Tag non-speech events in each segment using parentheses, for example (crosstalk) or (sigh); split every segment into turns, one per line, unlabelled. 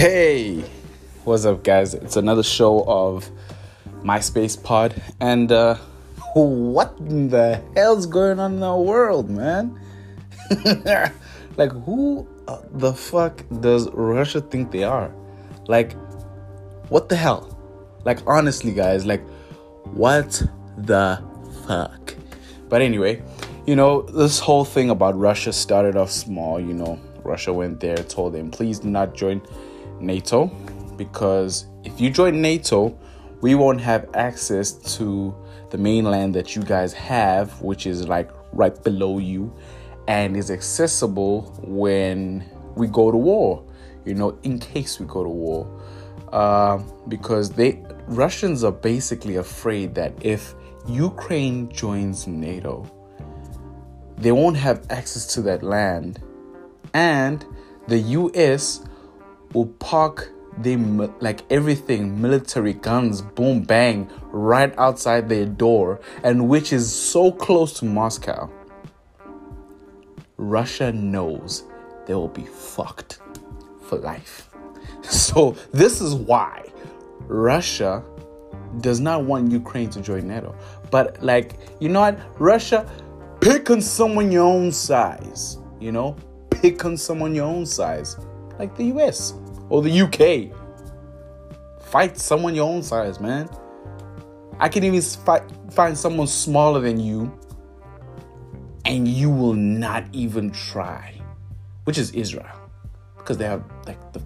Hey, what's up, guys? It's another show of MySpace Pod, and uh, (laughs) what the hell's going on in our world, man? (laughs) like, who uh, the fuck does Russia think they are? Like, what the hell? Like, honestly, guys, like, what the fuck? But anyway, you know, this whole thing about Russia started off small, you know. Russia went there, told them, please do not join NATO because if you join NATO, we won't have access to the mainland that you guys have, which is like right below you and is accessible when we go to war, you know, in case we go to war. Uh, because they Russians are basically afraid that if Ukraine joins NATO, they won't have access to that land, and the US will park they like everything military guns boom bang right outside their door and which is so close to moscow russia knows they will be fucked for life. (laughs) So this is why russia does not want ukraine to join nato. But like you know what? Russia pick on someone your own size you know? Pick on someone your own size like the US or the UK. Fight someone your own size, man. I can even fight, find someone smaller than you, and you will not even try, which is Israel, because they have like the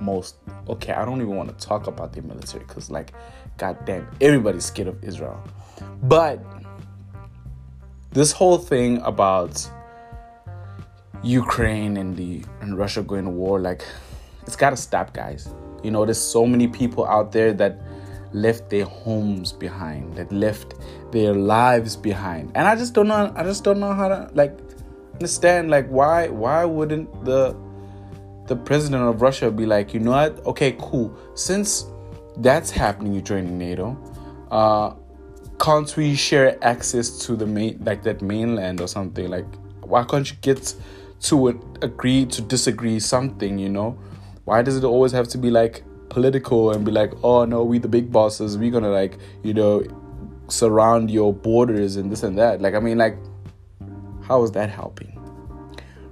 most. Okay, I don't even want to talk about their military because, like, goddamn, everybody's scared of Israel. But this whole thing about Ukraine and the and Russia going to war, like it's got to stop, guys. You know, there's so many people out there that left their homes behind, that left their lives behind, and I just don't know. I just don't know how to like understand like why why wouldn't the the president of Russia be like, you know what? Okay, cool. Since that's happening, you're joining NATO. Uh, can't we share access to the main like that mainland or something? Like, why can't you get to agree to disagree something, you know? Why does it always have to be like political and be like, oh no, we the big bosses, we're gonna like, you know, surround your borders and this and that? Like, I mean, like, how is that helping?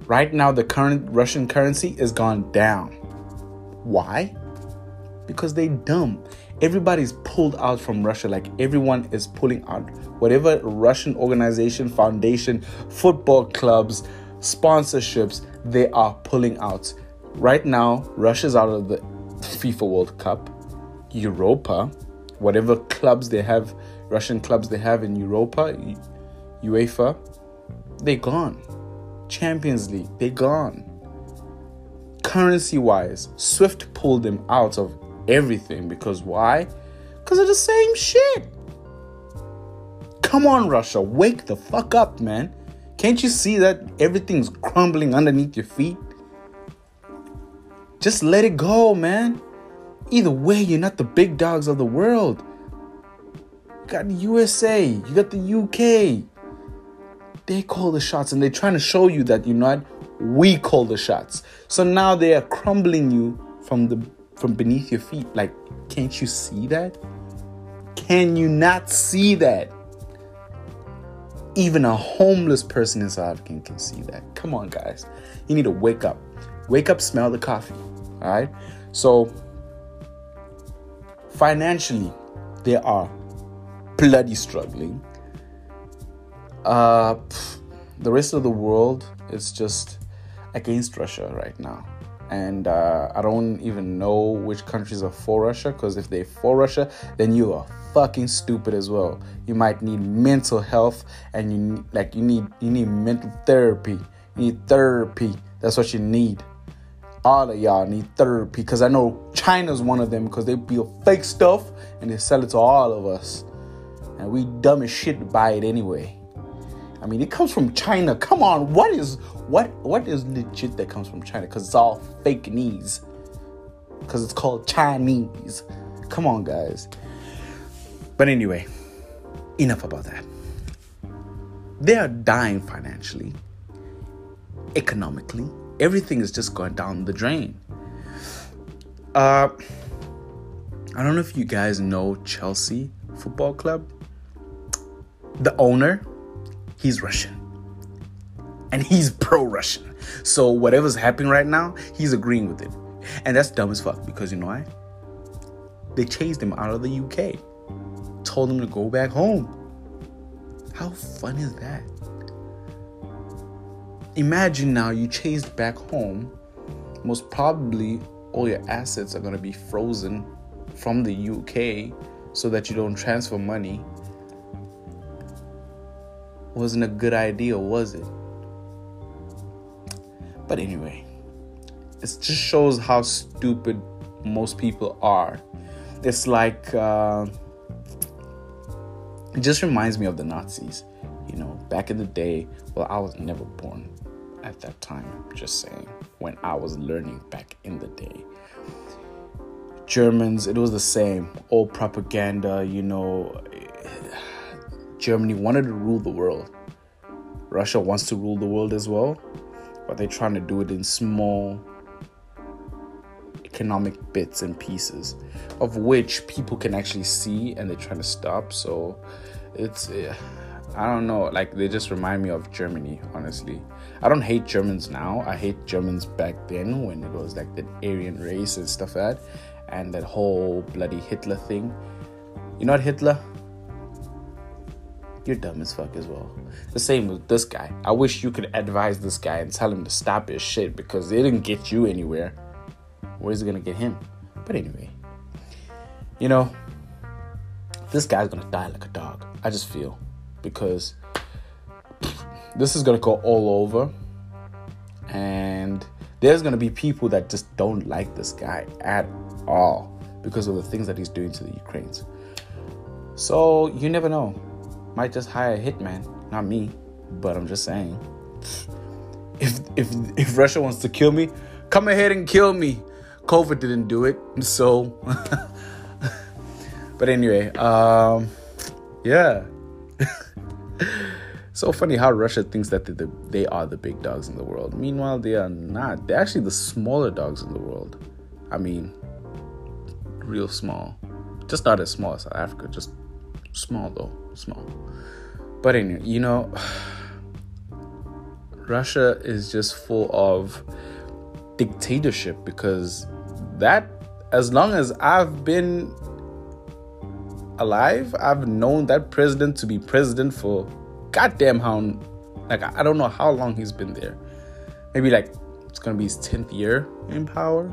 Right now, the current Russian currency is gone down. Why? Because they dumb. Everybody's pulled out from Russia. Like everyone is pulling out. Whatever Russian organization, foundation, football clubs, sponsorships, they are pulling out. Right now, Russia's out of the FIFA World Cup, Europa, whatever clubs they have, Russian clubs they have in Europa, UEFA, they're gone. Champions League, they're gone. Currency wise, Swift pulled them out of everything because why? Because of the same shit. Come on, Russia, wake the fuck up, man. Can't you see that everything's crumbling underneath your feet? Just let it go, man. Either way, you're not the big dogs of the world. You got the USA, you got the UK. They call the shots and they're trying to show you that, you know what? We call the shots. So now they are crumbling you from the from beneath your feet. Like, can't you see that? Can you not see that? Even a homeless person in South Africa can see that. Come on, guys. You need to wake up. Wake up, smell the coffee. All right. So, financially, they are bloody struggling. Uh, the rest of the world is just against Russia right now. And uh, I don't even know which countries are for Russia because if they're for Russia, then you are fucking stupid as well. You might need mental health and you like you need you need mental therapy. You need therapy. That's what you need. All of y'all need therapy because I know China's one of them because they build fake stuff and they sell it to all of us. And we dumb as shit to buy it anyway. I mean, it comes from China. Come on, what is what what is legit that comes from China? Because it's all fake knees. Because it's called Chinese. Come on, guys. But anyway, enough about that. They are dying financially, economically. Everything is just going down the drain. Uh, I don't know if you guys know Chelsea Football Club. The owner, he's Russian. And he's (laughs) pro Russian. So whatever's happening right now, he's agreeing with it. And that's dumb as fuck because you know why? They chased him out of the UK, told him to go back home. How fun is that? Imagine now you chased back home. Most probably, all your assets are going to be frozen from the UK so that you don't transfer money. Wasn't a good idea, was it? But anyway, it just shows how stupid most people are. It's like, uh, it just reminds me of the Nazis. You know, back in the day, well, I was never born at that time, just saying, when I was learning back in the day. Germans, it was the same. All propaganda, you know. (sighs) Germany wanted to rule the world. Russia wants to rule the world as well, but they're trying to do it in small economic bits and pieces, of which people can actually see and they're trying to stop. So it's. Uh, I don't know, like they just remind me of Germany, honestly. I don't hate Germans now. I hate Germans back then when it was like the Aryan race and stuff like that, and that whole bloody Hitler thing. You know what, Hitler? You're dumb as fuck as well. The same with this guy. I wish you could advise this guy and tell him to stop his shit because it didn't get you anywhere. Where's it gonna get him? But anyway, you know, this guy's gonna die like a dog. I just feel because this is gonna go all over, and there's gonna be people that just don't like this guy at all because of the things that he's doing to the Ukrainians. So you never know. Might just hire a hitman, not me, but I'm just saying. If if if Russia wants to kill me, come ahead and kill me. COVID didn't do it, so. (laughs) but anyway, um, yeah. (laughs) so funny how Russia thinks that the, they are the big dogs in the world. Meanwhile, they are not. They're actually the smaller dogs in the world. I mean, real small. Just not as small as South Africa, just small though, small. But anyway, you know, (sighs) Russia is just full of dictatorship because that, as long as I've been alive, I've known that president to be president for goddamn how, like, I don't know how long he's been there. Maybe like it's gonna be his 10th year in power,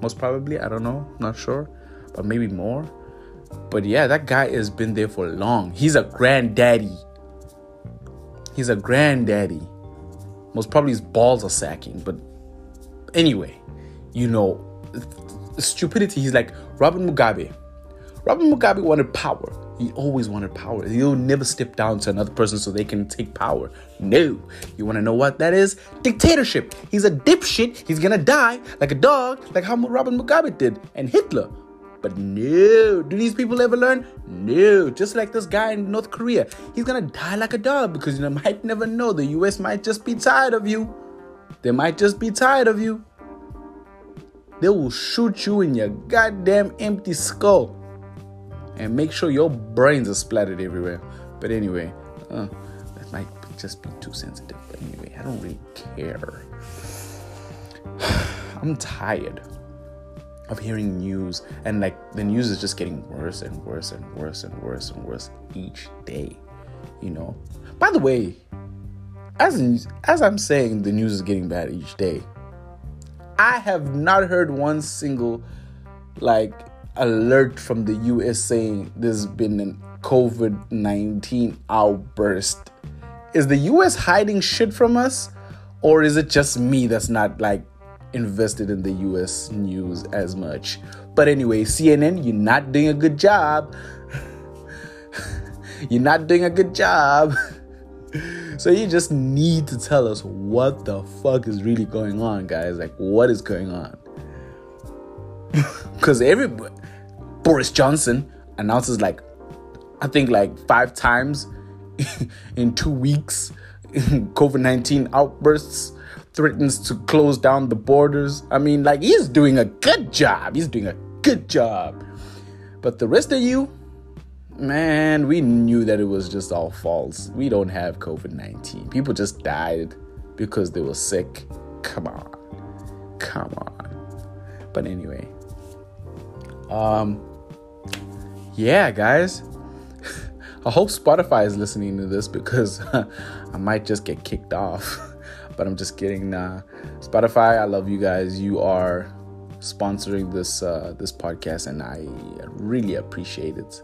most probably. I don't know, not sure, but maybe more. But yeah, that guy has been there for long. He's a granddaddy. He's a granddaddy. Most probably his balls are sacking, but anyway, you know, stupidity. He's like Robert Mugabe. Robert Mugabe wanted power. He always wanted power. He'll never step down to another person so they can take power. No. You want to know what that is? Dictatorship. He's a dipshit. He's gonna die like a dog, like how Robert Mugabe did, and Hitler. But no, do these people ever learn? No, just like this guy in North Korea. He's gonna die like a dog because you might never know. The US might just be tired of you. They might just be tired of you. They will shoot you in your goddamn empty skull and make sure your brains are splattered everywhere. But anyway, uh, that might just be too sensitive. But anyway, I don't really care. (sighs) I'm tired of hearing news and like the news is just getting worse and worse and worse and worse and worse each day you know by the way as as i'm saying the news is getting bad each day i have not heard one single like alert from the us saying there's been a covid-19 outburst is the us hiding shit from us or is it just me that's not like invested in the US news as much. But anyway, CNN, you're not doing a good job. (laughs) you're not doing a good job. (laughs) so you just need to tell us what the fuck is really going on, guys. Like, what is going on? (laughs) Because everybody, Boris Johnson announces like, I think like five times (laughs) in two weeks (laughs) COVID 19 outbursts threatens to close down the borders. I mean, like, he's doing a good job. He's doing a good job. But the rest of you, man, we knew that it was just all false. We don't have COVID 19. People just died because they were sick. Come on. Come on. But anyway. Um yeah, guys. (laughs) I hope Spotify is listening to this because (laughs) I might just get kicked off. (laughs) but I'm just kidding. Nah. Spotify, I love you guys. You are sponsoring this uh, this podcast, and I really appreciate it.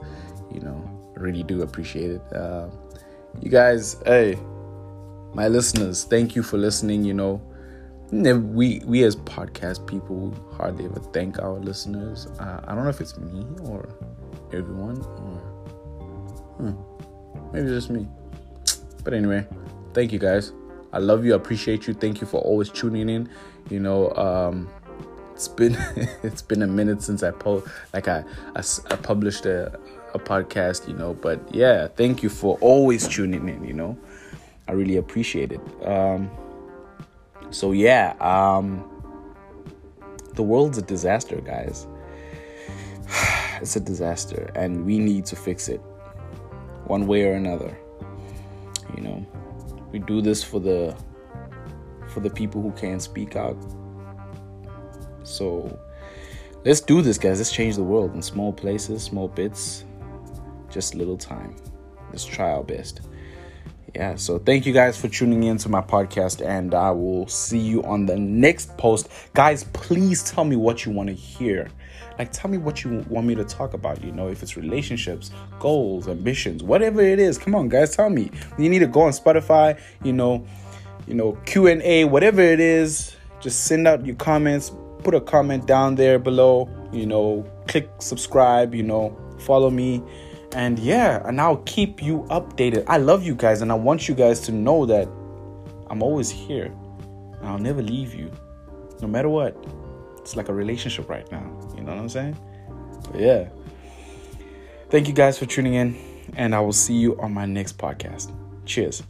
You know, really do appreciate it. Uh, you guys, hey, my listeners, thank you for listening. You know, we we as podcast people hardly ever thank our listeners. Uh, I don't know if it's me or everyone or hmm, maybe just me. But anyway, thank you guys. I love you. I appreciate you. Thank you for always tuning in. You know, um, it's been (laughs) it's been a minute since I po like I I, I published a a podcast. You know, but yeah, thank you for always tuning in. You know, I really appreciate it. Um, so yeah, um, the world's a disaster, guys. It's a disaster, and we need to fix it one way or another. You know, we do this for the for the people who can't speak out. So let's do this, guys. Let's change the world in small places, small bits, just little time. Let's try our best yeah so thank you guys for tuning in to my podcast and i will see you on the next post. Guys please tell me what you want to hear. Like tell me what you want me to talk about you know if it's relationships goals ambitions whatever it is. Come on guys tell me. You need to go on spotify you know you know q&a whatever it is. Just send out your comments. Put a comment down there below you know click subscribe you know follow me and yeah, and I'll keep you updated. I love you guys, and I want you guys to know that I'm always here. And I'll never leave you, no matter what. It's like a relationship right now. You know what I'm saying? But yeah. Thank you guys for tuning in, and I will see you on my next podcast. Cheers.